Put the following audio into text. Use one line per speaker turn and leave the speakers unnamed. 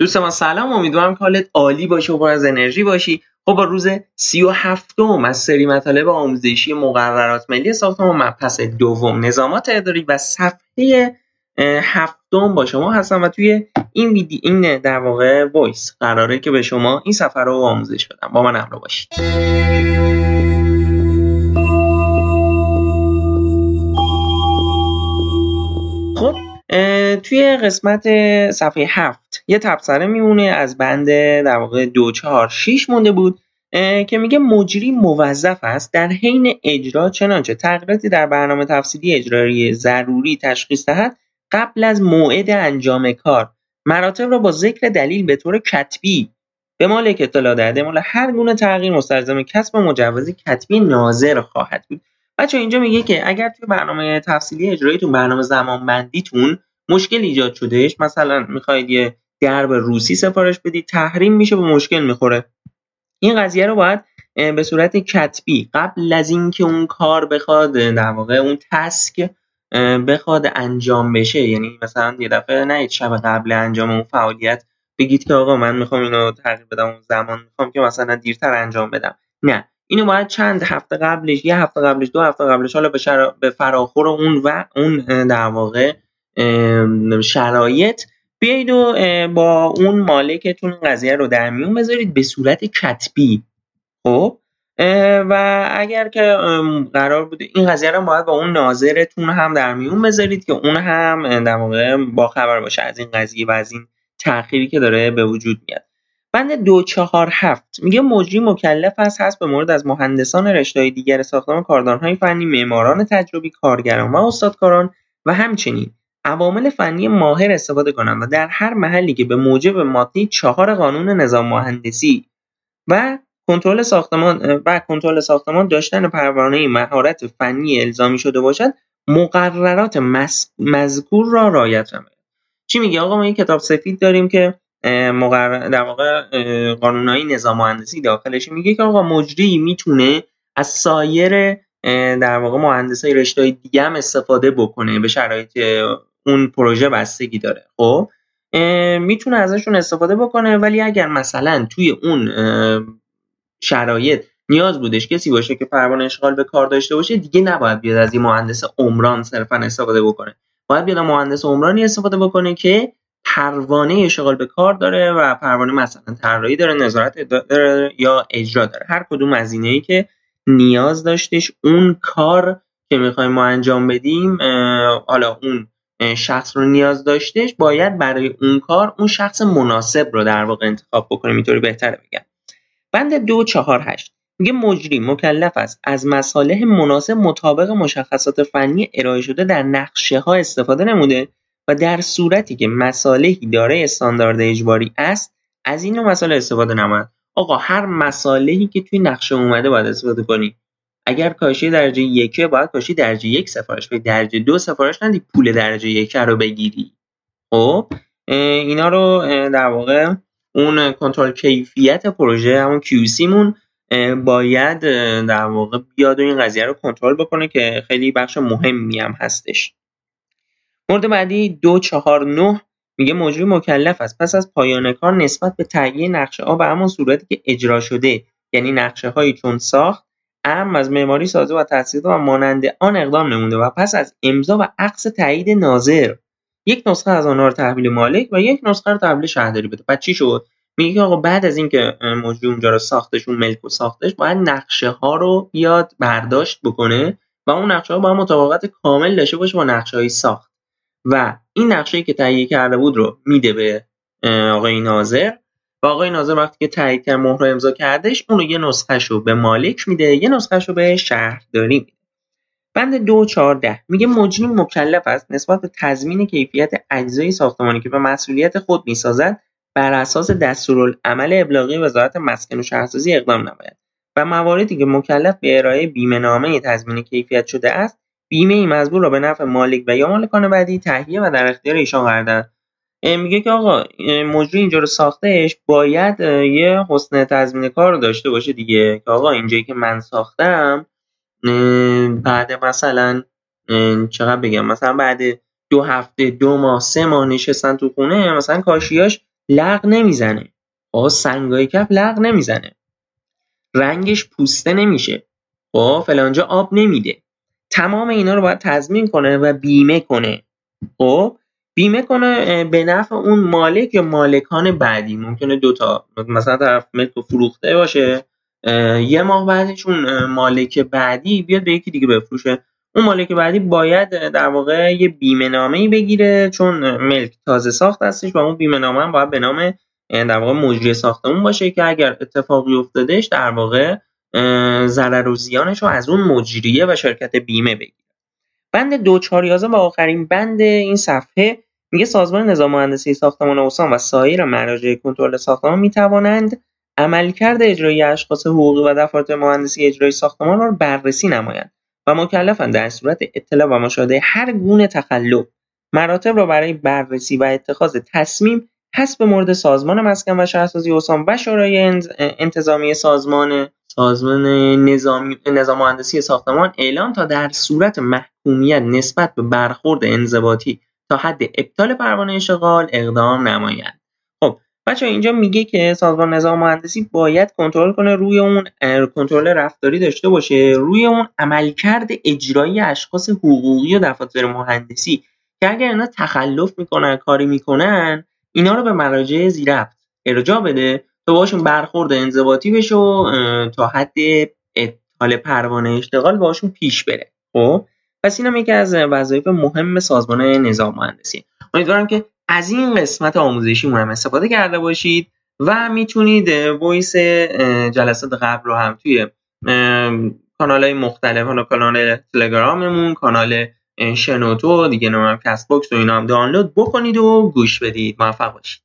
دوست من سلام. امیدوارم که حالت عالی باشه و پر از انرژی باشی. خب با روز سی و هفتم از سری مطالب آموزشی مقررات ملی ساختمان مبحث دوم نظامات اداری و صفحه هفتم با شما هستم و توی این ویدیو این در واقع وایس قراره که به شما این سفر رو آموزش بدم. با من همراه باشید. خب توی قسمت صفحه هفت یه تبصره میمونه از بند در واقع دو چهار شیش مونده بود که میگه مجری موظف است در حین اجرا چنانچه تغییراتی در برنامه تفصیلی اجرایی ضروری تشخیص دهد قبل از موعد انجام کار. مراتب را با ذکر دلیل به طور کتبی به مالک اطلاع دهد. مال هر گونه تغییر مستلزم کسب مجوز کتبی ناظر خواهد بود. بچه اینجا میگه که اگر توی برنامه تفصیلی اجراییتون برنامه زمانبندیتون مشکل ایجاد شدهش مثلا می‌خواید یه درب روسی سفارش بدید تحریم میشه به مشکل می‌خوره. این قضیه رو باید به صورت کتبی قبل از اینکه اون کار بخواد در واقع اون تسک بخواد انجام بشه. یعنی مثلا یه دفعه نه شب قبل انجام اون فعالیت بگید که آقا من می‌خوام اینو تغییر بدم اون زمان می‌خوام که مثلا دیرتر انجام بدم. نه اینو باید چند هفته قبلش یه هفته قبلش دو هفته قبلش حالا به فراخور اون و اون در واقع شرایط. بیایید و با اون مالکتون قضیه رو در میون بذارید به صورت کتبی. خب؟ و اگر که قرار بوده این قضیه رو باید با اون ناظرتون هم در میون بذارید که اون هم در واقع با خبر باشه از این قضیه و از این تأخیری که داره به وجود میاد. بند دو چهار هفت. میگه مجری مکلف است هست به مورد از مهندسان رشته دیگر ساختمان کاردانهای فنی معماران تجربی کارگران و استادکاران و همچنین. عوامل فنی ماهر استفاده کنند و در هر محلی که به موجب ماده چهار قانون نظام مهندسی و کنترل ساختمان و کنترل ساختمان داشتن پروانه مهارت فنی الزامی شده باشد مقررات مذکور را رعایت نماید. چی میگه آقا ما این کتاب سفید داریم که مقرر در واقع قانونهای نظام مهندسی داخلش میگه که آقا مجری می‌تونه از سایر در واقع مهندسای رشته دیگه هم استفاده بکنه به شرایط اون پروژه بستگی داره. خب؟ می‌تونه ازشون استفاده بکنه ولی اگر مثلا توی اون شرایط نیاز بودش کسی باشه که پروانه اشغال به کار داشته باشه دیگه نباید بیاد از این مهندس عمران صرفا استفاده بکنه. باید بیاد مهندس عمرانی استفاده بکنه که پروانه اشغال به کار داره و پروانه مثلا طراحی داره نظارت داره یا اجرا داره. هر کدوم از ای که نیاز داشتش اون کار که می‌خوایم ما انجام بدیم حالا اون شخص رو نیاز داشتش باید برای اون کار اون شخص مناسب رو در واقع انتخاب بکنیم اینطوری بهتره بگم بند دو چهار هشت. میگه مجری مکلف است. از مصالح مناسب مطابق مشخصات فنی ارائه شده در نقشه ها استفاده نموده و در صورتی که مصالحی داره استاندارد اجباری است از این نوع مسائل استفاده نماید. آقا هر مصالحی که توی نقشه اومده باید استفاده کنی. اگر کاشی درجه یکه باید کاشی درجه یک سفارش بدی. درجه دو سفارش ندی پول درجه یک رو بگیری. خب اینا رو در واقع اون کنترل کیفیت پروژه همون QC مون باید در واقع بیاد و این قضیه رو کنترل بکنه که خیلی بخش مهمی هم هستش. مورد بعدی دو چهار نه میگه مجری مکلف است. پس از پایان کار نسبت به تهیه نقشه ها و همون صورتی که اجرا شده یعنی نقشه هایی چون ساخت ام از معماری سازه و تاسیسات و مانند آن اقدام نموده و پس از امضا و عقص تایید ناظر یک نسخه از آنها رو تحویل مالک و یک نسخه رو تحویل شهرداری بده. بعد چی شد؟ میگه آقا بعد از اینکه مجری اونجا رو ساختش اون ملک رو ساختش باید نقشه ها رو بیاد برداشت بکنه و اون نقشه ها باید مطابقت کامل داشته باشه با نقشه های ساخت. و این نقشه که تهیه کرده بود رو میده به آقای ناظر. و آقای ناظر وقتی که تایید کرد مهر امضا کردش اون رو یه نسخه رو به مالک میده یه نسخه رو به شهرداری میده. بند دو چهارده میگه مجری مکلف است. نسبت به تضمین کیفیت اجزای ساختمانی که به مسئولیت خود می‌سازد بر اساس دستورالعمل ابلاغی وزارت مسکن و شهرسازی اقدام نماید. و مواردی که مکلف به ارائه بیمه نامه تضمین کیفیت شده است بیمه این مزبور را به نفع مالک و یا مالکان بعدی تهیه و در اختیار ایشان قرار میگه که آقا مجری اینجا رو ساختهش باید یه حسن تضمین کار رو داشته باشه دیگه. که آقا اینجایی که من ساختم بعد مثلا چقدر بگم مثلا بعد دو هفته دو ماه سه ماه نشستن تو خونه مثلا کاشیاش لغ نمی‌زنه. خب سنگای کف لغ نمی‌زنه. رنگش پوسته نمیشه. خب فلانجا آب نمیده. تمام اینا رو باید تضمین کنه و بیمه کنه. خب بیمه کنه به نفع اون مالک یا مالکان بعدی. ممکنه دوتا مثلا طرف ملک فروخته باشه یه ماه بعدش اون مالک بعدی بیاد به یکی دیگه بفروشه. اون مالک بعدی باید در واقع یه بیمه نامه بگیره چون ملک تازه ساخت هستش و اون بیمه نامه هم باید به نام در واقع مجری ساختمون باشه که اگر اتفاقی افتادش در واقع ضرر و زیانش رو از اون مجریه و شرکت بیمه بگیره. بند دو چهار و آخرین بند این صفحه میگه سازمان نظام مهندسی ساختمان استان و سایر مراجع کنترل ساختمان می‌توانند عملکرد اجرایی اشخاص حقوقی و دفاتر مهندسی اجرایی ساختمان را بررسی نمایند و مکلفند در صورت اطلاع و مشاهده هر گونه تخلف مراتب را برای بررسی و اتخاذ تصمیم حسب مورد سازمان مسکن و شهرسازی استان و شورای انتظامی سازمان سازمان نظامی نظام مهندسی ساختمان اعلام تا در صورت محکومیت نسبت به برخورد انضباطی تا حد ابطال پروانه اشغال اقدام نمایند خب بچه اینجا میگه که سازمان نظام مهندسی باید کنترل کنه روی اون کنترل رفتاری داشته باشه روی اون عملکرد اجرایی اشخاص حقوقی و دفاتر مهندسی که اگر اینا تخلف می‌کنن کاری می‌کنن اینا رو به مراجع ذیربط ارجاع بده تا باشون برخورد انضباطی بشه و تا حد ابطال پروانه اشتغال باشون پیش بره. خب؟ پس اینم یکی از وظایف مهم سازمان نظام مهندسی امیدوارم که از این قسمت آموزشی مهم استفاده کرده باشید و می‌تونید voice جلسات قبل رو هم توی کانال های مختلف کانال تلگراممون کانال شنوتو دیگه نمیم Castbox و اینا هم دانلود بکنید و گوش بدید. موفق باشید.